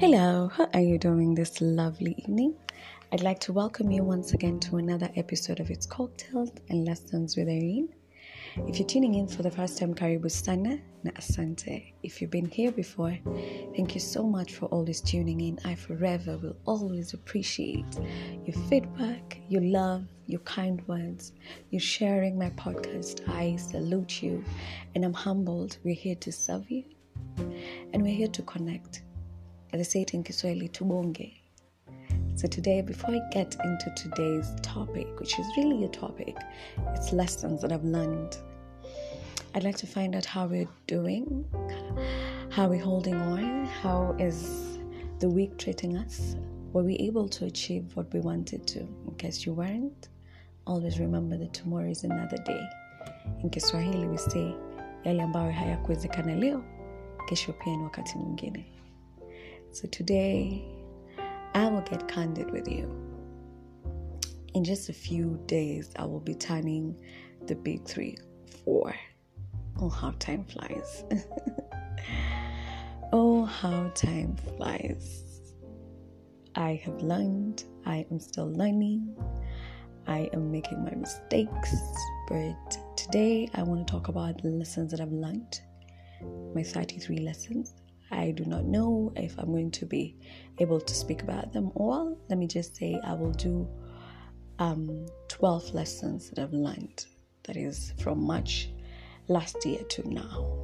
Hello, how are you doing this lovely evening? I'd like to welcome you once again to another episode of It's Cocktails and Lessons with Irene. If you're tuning in for the first time, karibu sana na asante. If you've been here before, thank you so much for always tuning in. I forever will always appreciate your feedback, your love, your kind words, your sharing my podcast. I salute you and I'm humbled. We're here to serve you and we're here to connect. I say it in Kiswahili, tubonge. So today, before I get into today's topic, which is really a topic, it's lessons that I've learned. I'd like to find out how we're doing, how we're holding on, how is the week treating us? Were we able to achieve what we wanted to? In case you weren't, always remember that tomorrow is another day. In Kiswahili we say yale ambayo hayakuwezekana leo, kesho pia ni wakati mwingine. So today, I will get candid with you. In just a few days, I will be turning the big three, four. Oh, how time flies. oh, how time flies. I have learned, I am still learning, I am making my mistakes, but today I want to talk about the lessons that I've learned, my 33 lessons. I do not know if I'm going to be able to speak about them all. Let me just say I will do um, 12 lessons that I've learned. That is from March last year to now.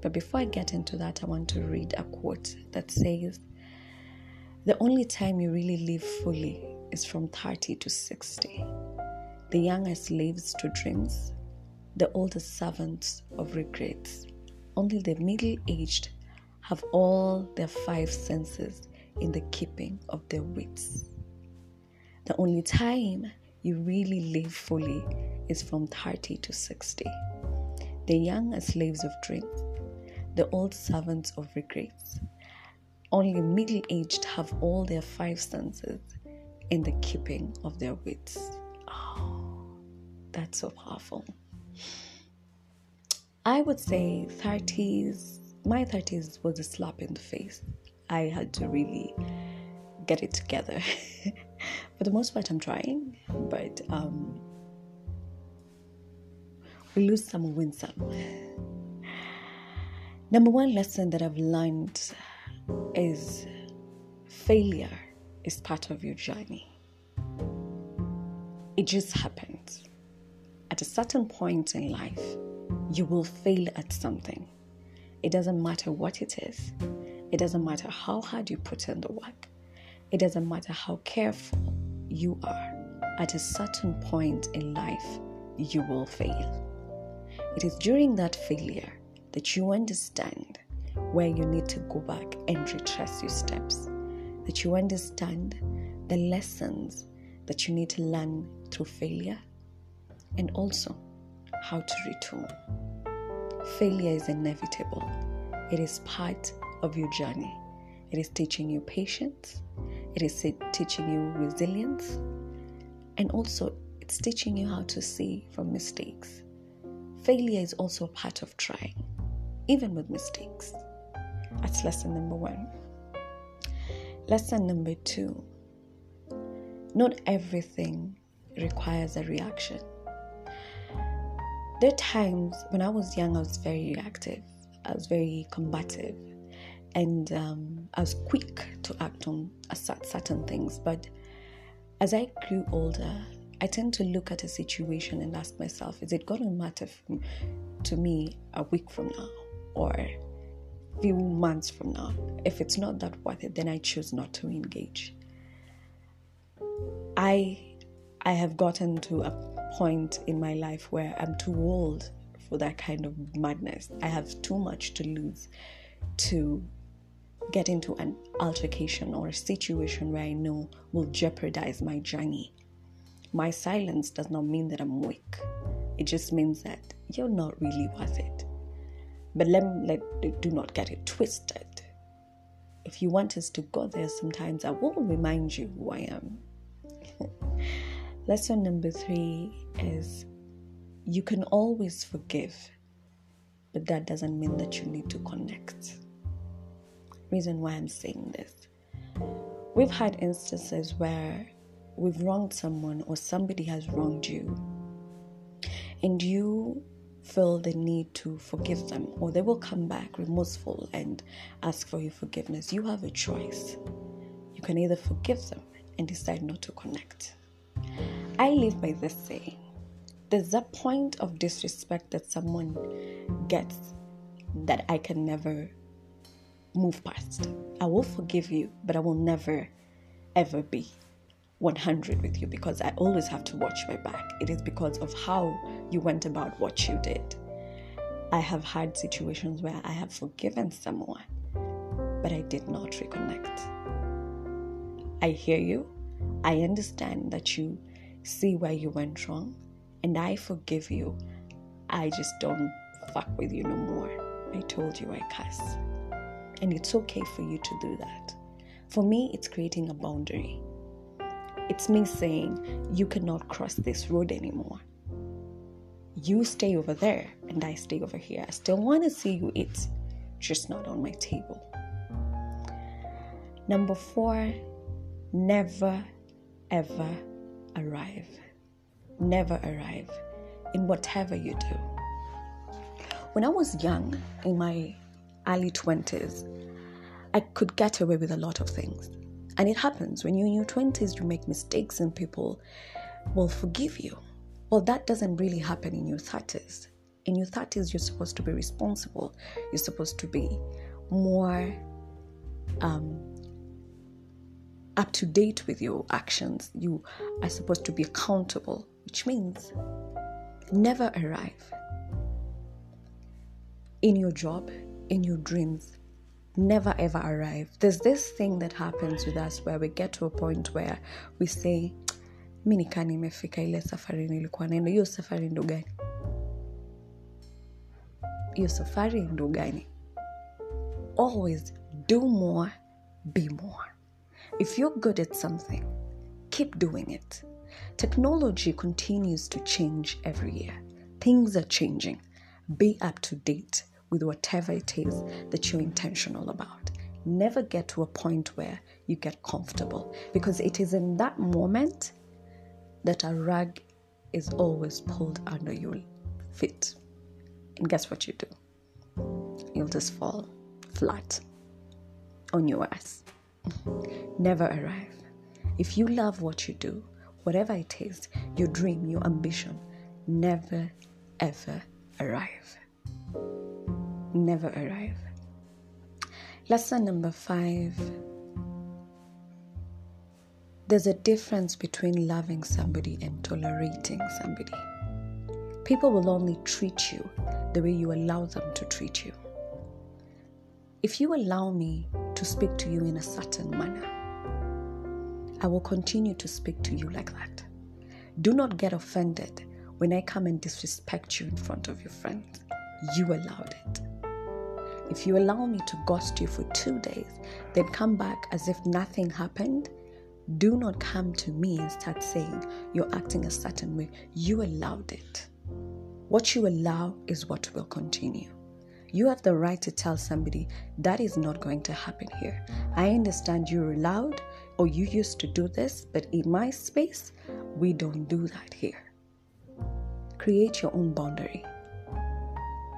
But before I get into that, I want to read a quote that says, The only time you really live fully is from 30 to 60. The young are slaves to dreams, the old are servants of regrets. Only the middle aged have all their five senses in the keeping of their wits. The only time you really live fully is from 30 to 60. The young are slaves of dreams, the old servants of regrets. Only middle aged have all their five senses in the keeping of their wits. Oh, that's so powerful. I would say 30s my 30s was a slap in the face. I had to really get it together. For the most part, I'm trying, but um, we lose some, win some. Number one lesson that I've learned is failure is part of your journey. It just happens. At a certain point in life, you will fail at something it doesn't matter what it is. It doesn't matter how hard you put in the work. It doesn't matter how careful you are. At a certain point in life, you will fail. It is during that failure that you understand where you need to go back and retrace your steps, that you understand the lessons that you need to learn through failure, and also how to return. Failure is inevitable, it is part of your journey. It is teaching you patience, it is teaching you resilience, and also it's teaching you how to see from mistakes. Failure is also a part of trying, even with mistakes. That's lesson number one. Lesson number two not everything requires a reaction. There are times when I was young, I was very reactive, I was very combative, and um, I was quick to act on certain things. But as I grew older, I tend to look at a situation and ask myself, is it going to matter to me a week from now or a few months from now? If it's not that worth it, then I choose not to engage. I I have gotten to a point in my life where I'm too old for that kind of madness. I have too much to lose to get into an altercation or a situation where I know will jeopardize my journey. My silence does not mean that I'm weak. It just means that you're not really worth it. But let, let do not get it twisted. If you want us to go there sometimes, I will remind you who I am. Lesson number three is you can always forgive, but that doesn't mean that you need to connect. Reason why I'm saying this we've had instances where we've wronged someone or somebody has wronged you, and you feel the need to forgive them, or they will come back remorseful and ask for your forgiveness. You have a choice. You can either forgive them and decide not to connect. I live by this saying there's a point of disrespect that someone gets that I can never move past. I will forgive you, but I will never, ever be 100 with you because I always have to watch my back. It is because of how you went about what you did. I have had situations where I have forgiven someone, but I did not reconnect. I hear you. I understand that you see where you went wrong, and I forgive you. I just don't fuck with you no more. I told you I cuss. And it's okay for you to do that. For me, it's creating a boundary. It's me saying, you cannot cross this road anymore. You stay over there and I stay over here. I still want to see you eat, just not on my table. Number four, never ever arrive. Never arrive in whatever you do. When I was young, in my early 20s, I could get away with a lot of things. And it happens when you're in your 20s, you make mistakes and people will forgive you. Well, that doesn't really happen in your 30s. In your 30s, you're supposed to be responsible, you're supposed to be more um, up to date with your actions. You are supposed to be accountable, which means never arrive in your job, in your dreams. Never ever arrive. There's this thing that happens with us where we get to a point where we say, mi nikaa nimefika ile safari nilikuwa naenda. Hiyo safari ndo gani? Hiyo safari ndo gani? Always do more, be more. If you're good at something, keep doing it. Technology continues to change every year. Things are changing. Be up to date with whatever it is that you're intentional about. Never get to a point where you get comfortable because it is in that moment that a rug is always pulled under your feet. And guess what you do? You'll just fall flat on your ass. Never arrive. If you love what you do, whatever it is, your dream, your ambition, never ever arrive. Never arrive. Lesson number five there's a difference between loving somebody and tolerating somebody. People will only treat you the way you allow them to treat you. If you allow me to speak to you in a certain manner, I will continue to speak to you like that. Do not get offended when I come and disrespect you in front of your friends. You allowed it. If you allow me to ghost you for two days, then come back as if nothing happened, do not come to me and start saying you're acting a certain way. You allowed it. What you allow is what will continue. You have the right to tell somebody that is not going to happen here. I understand you're allowed or you used to do this, but in my space, we don't do that here. Create your own boundary.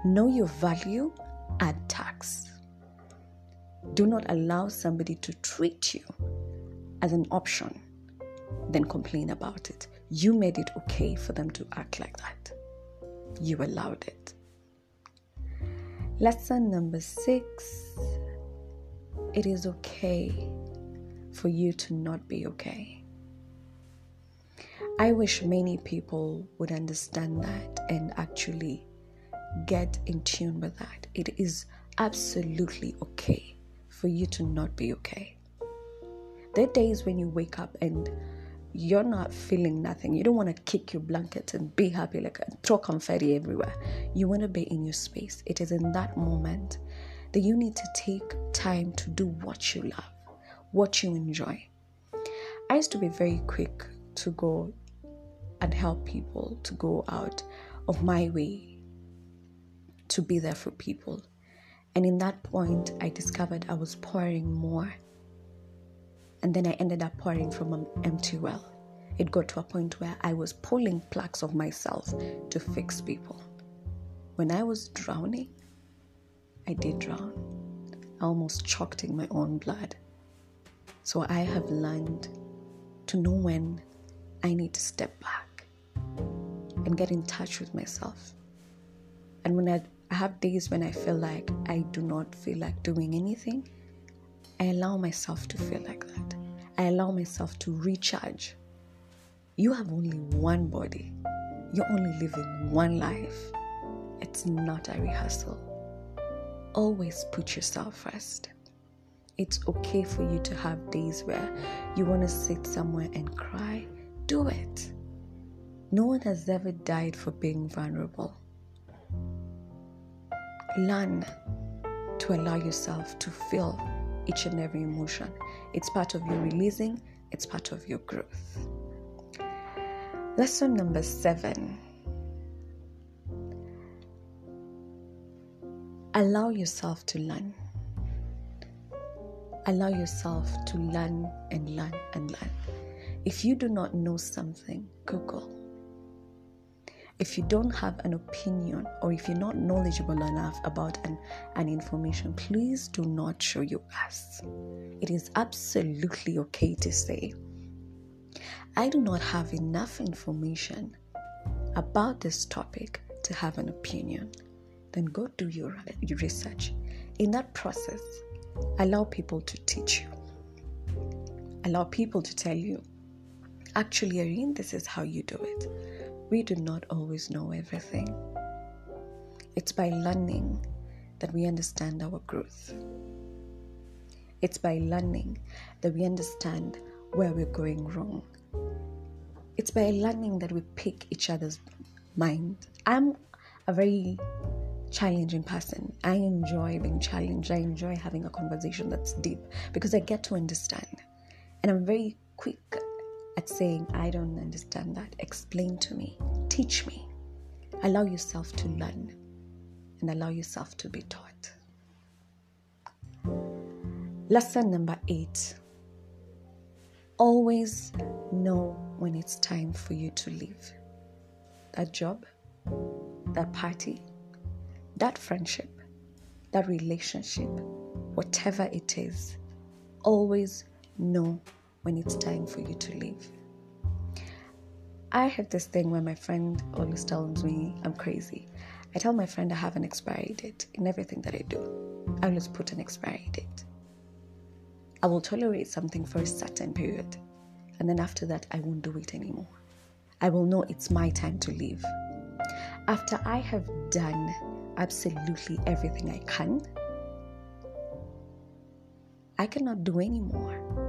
Know your value, add tax. Do not allow somebody to treat you as an option, then complain about it. You made it okay for them to act like that. You allowed it. Lesson number six it is okay for you to not be okay. I wish many people would understand that and actually get in tune with that. It is absolutely okay for you to not be okay. There are days when you wake up and you're not feeling nothing. You don't want to kick your blanket and be happy, like uh, throw confetti everywhere. You want to be in your space. It is in that moment that you need to take time to do what you love, what you enjoy. I used to be very quick to go and help people, to go out of my way to be there for people. And in that point, I discovered I was pouring more And then I ended up pouring from an empty well. It got to a point where I was pulling plaques of myself to fix people. When I was drowning, I did drown. I almost choked in my own blood. So I have learned to know when I need to step back and get in touch with myself. And when I, I have days when I feel like I do not feel like doing anything, I allow myself to feel like that. I allow myself to recharge. You have only one body, you're only living one life. It's not a rehearsal. Always put yourself first. It's okay for you to have days where you want to sit somewhere and cry. Do it. No one has ever died for being vulnerable. Learn to allow yourself to feel each and every emotion. It's part of your releasing, it's part of your growth. Lesson number seven allow yourself to learn. Allow yourself to learn and learn and learn. If you do not know something, Google. If you don't have an opinion or if you're not knowledgeable enough about an, an information, please do not show your ass. It is absolutely okay to say, I do not have enough information about this topic to have an opinion then go do your, your research. In that process, allow people to teach you. Allow people to tell you, actually, Irene, this is how you do it. We do not always know everything. It's by learning that we understand our growth. It's by learning that we understand where we're going wrong. It's by learning that we pick each other's mind. I'm a very challenging person. I enjoy being challenged. I enjoy having a conversation that's deep because I get to understand. And I'm very quick at saying, I don't understand that. Explain to me. Teach me. Allow yourself to learn and allow yourself to be taught. Lesson number eight always know when it's time for you to leave that job, that party, that friendship, that relationship, whatever it is, always know when it's time for you to leave. I have this thing where my friend always tells me I'm crazy. I tell my friend I have an expiry date in everything that I do. I always put an expiry date. I will tolerate something for a certain period, and then after that, I won't do it anymore. I will know it's my time to leave. After I have done absolutely everything I can, I cannot do anymore.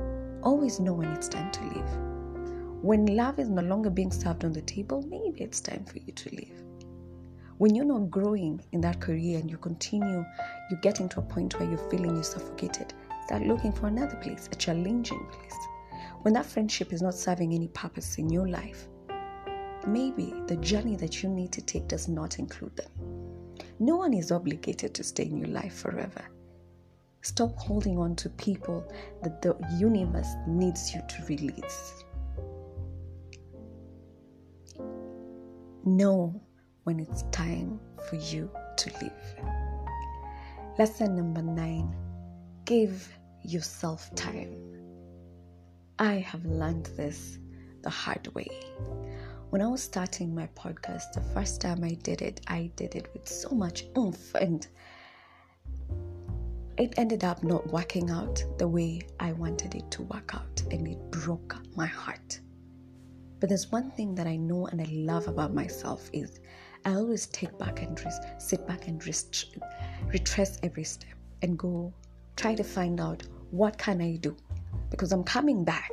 Always know when it's time to leave. When love is no longer being served on the table, maybe it's time for you to leave. When you're not growing in that career and you continue, you're getting to a point where you're feeling you're suffocated, start looking for another place, a challenging place. When that friendship is not serving any purpose in your life, maybe the journey that you need to take does not include them. No one is obligated to stay in your life forever. Stop holding on to people that the universe needs you to release. Know when it's time for you to leave. Lesson number nine give yourself time. I have learned this the hard way. When I was starting my podcast, the first time I did it, I did it with so much oomph and it ended up not working out the way I wanted it to work out and it broke my heart. But there's one thing that I know and I love about myself is I always take back and rest, sit back and rest, retrace every step and go try to find out what can I do because I'm coming back,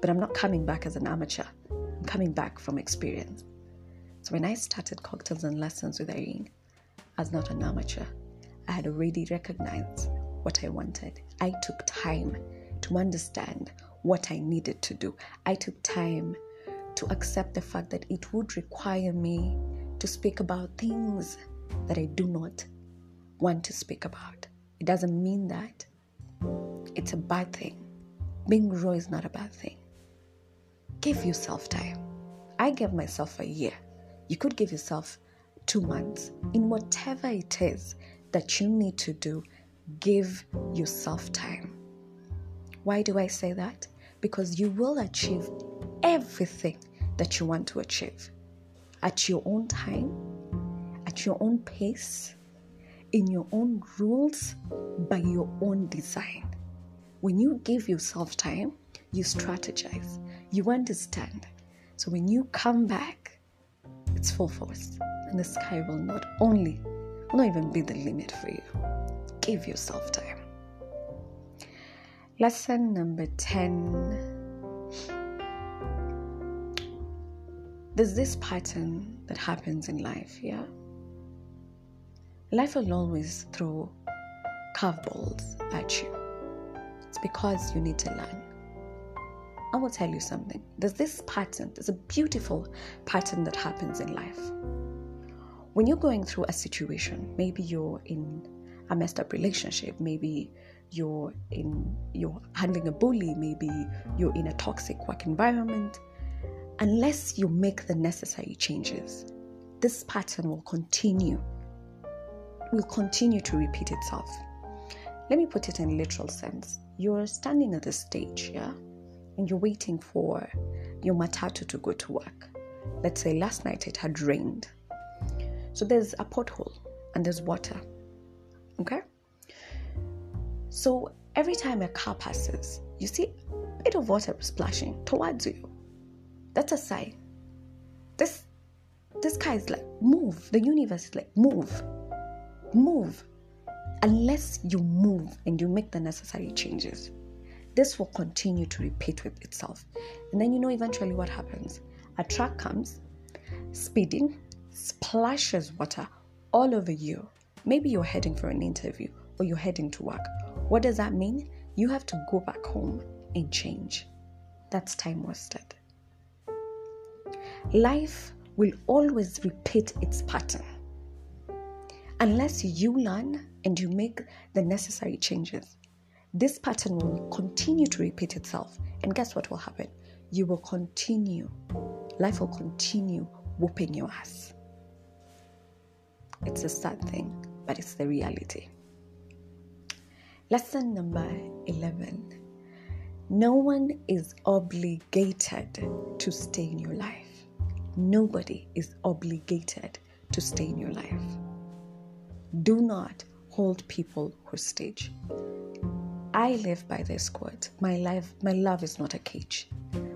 but I'm not coming back as an amateur I'm coming back from experience. So when I started cocktails and lessons with Irene, as not an amateur, I had already recognized what I wanted. I took time to understand what I needed to do. I took time to accept the fact that it would require me to speak about things that I do not want to speak about. It doesn't mean that it's a bad thing. being raw is not a bad thing. Give yourself time. I gave myself a year. You could give yourself two months. In whatever it is that you need to do, give yourself time. Why do I say that? Because you will achieve everything that you want to achieve at your own time, at your own pace, in your own rules, by your own design. When you give yourself time, you strategize, you understand. So when you come back, it's full force, and the sky will not only, will not even be the limit for you. Give yourself time. Lesson number 10 there's this pattern that happens in life, yeah? Life will always throw curveballs at you. It's because you need to learn. I will tell you something. There's this pattern, there's a beautiful pattern that happens in life. When you're going through a situation, maybe you're in a messed up relationship, maybe you're in you're handling a bully, maybe you're in a toxic work environment, unless you make the necessary changes, this pattern will continue, will continue to repeat itself. Let me put it in literal sense. You're standing at the stage, yeah, and you're waiting for your matatu to go to work. Let's say last night it had rained. So there's a pothole and there's water. Okay? So every time a car passes, you see a bit of water splashing towards you. That's a sign. This this guy is like, move. The universe is like, move. Move. Unless you move and you make the necessary changes, this will continue to repeat with itself. And then you know eventually what happens. A truck comes, speeding, splashes water all over you. Maybe you're heading for an interview or you're heading to work. What does that mean? You have to go back home and change. That's time wasted. Life will always repeat its pattern. Unless you learn and you make the necessary changes, this pattern will continue to repeat itself. And guess what will happen? You will continue, life will continue whooping your ass. It's a sad thing, but it's the reality. Lesson number 11 No one is obligated to stay in your life. Nobody is obligated to stay in your life. Do not hold people hostage. I live by this quote. My life, my love is not a cage.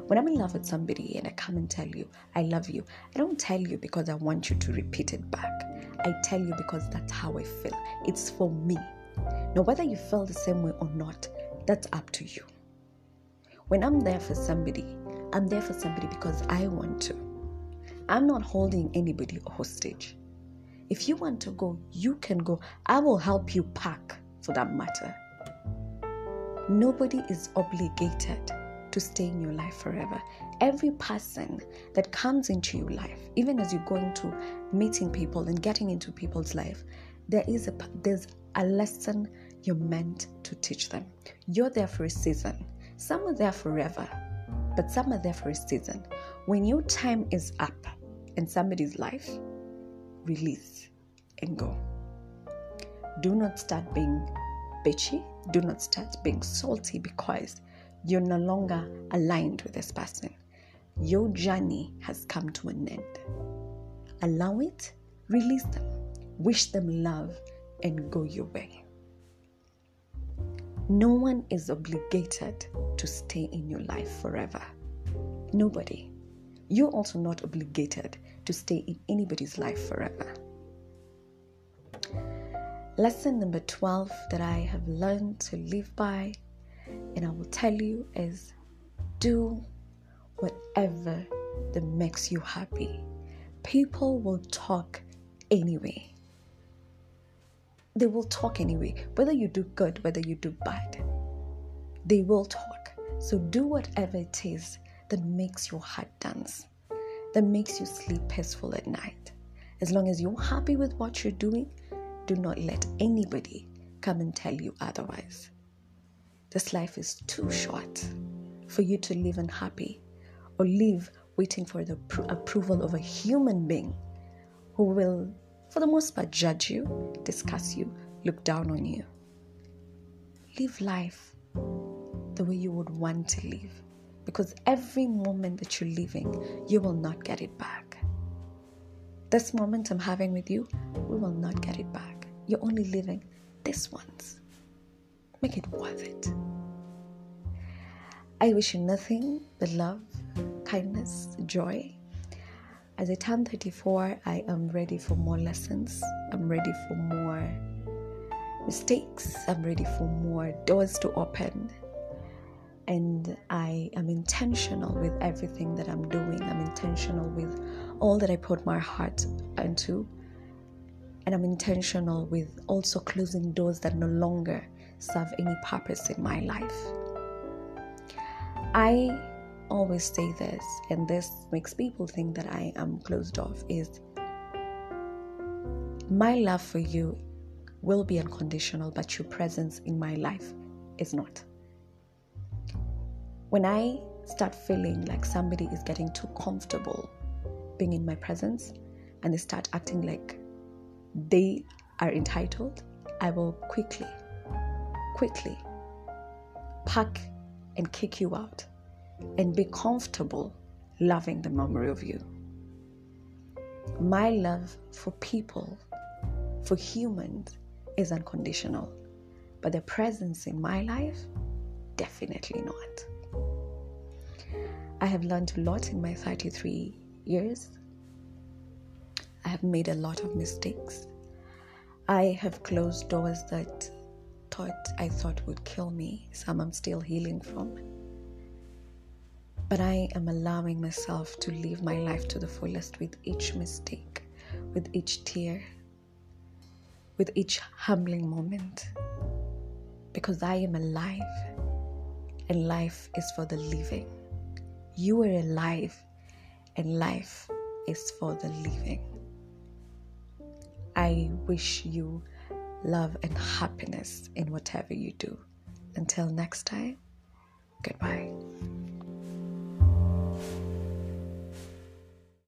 When I'm in love with somebody and I come and tell you I love you, I don't tell you because I want you to repeat it back. I tell you because that's how I feel. It's for me. Now, whether you feel the same way or not, that's up to you. When I'm there for somebody, I'm there for somebody because I want to. I'm not holding anybody hostage. If you want to go, you can go. I will help you pack for that matter. Nobody is obligated to stay in your life forever. Every person that comes into your life, even as you're going to meeting people and getting into people's life, there is a there's a lesson you're meant to teach them. You're there for a season. Some are there forever, but some are there for a season. When your time is up, in somebody's life, release and go. Do not start being bitchy. Do not start being salty because you're no longer aligned with this person. Your journey has come to an end. Allow it, release them, wish them love, and go your way. No one is obligated to stay in your life forever. Nobody. You're also not obligated to stay in anybody's life forever. Lesson number 12 that I have learned to live by, and I will tell you, is do whatever that makes you happy. People will talk anyway. They will talk anyway, whether you do good, whether you do bad. They will talk. So do whatever it is that makes your heart dance, that makes you sleep peaceful at night. As long as you're happy with what you're doing, do not let anybody come and tell you otherwise. This life is too short. for you to live unhappy or live waiting for the approval of a human being who will, for the most part, judge you, discuss you, look down on you. Live life the way you would want to live because every moment that you're living, you will not get it back. This moment I'm having with you, we will not get it back. You're only living this once. Make it worth it. I wish you nothing but love, kindness, joy. As I turn 34, I am ready for more lessons. I'm ready for more mistakes. I'm ready for more doors to open and I am intentional with everything that I'm doing. I'm intentional with all that I put my heart into. And I'm intentional with also closing doors that no longer serve any purpose in my life. I always say this, and this makes people think that I am closed off, is my love for you will be unconditional, but your presence in my life is not. When I start feeling like somebody is getting too comfortable being in my presence and they start acting like they are entitled, I will quickly, quickly pack and kick you out and be comfortable loving the memory of you. My love for people, for humans, is unconditional, but their presence in my life, definitely not. I have learned a lot in my 33 years. I have made a lot of mistakes. I have closed doors that thought I thought would kill me, some I'm still healing from. But I am allowing myself to live my life to the fullest with each mistake, with each tear, with each humbling moment. Because I am alive, and life is for the living. You are alive, and life is for the living. I wish you love and happiness in whatever you do. Until next time, goodbye.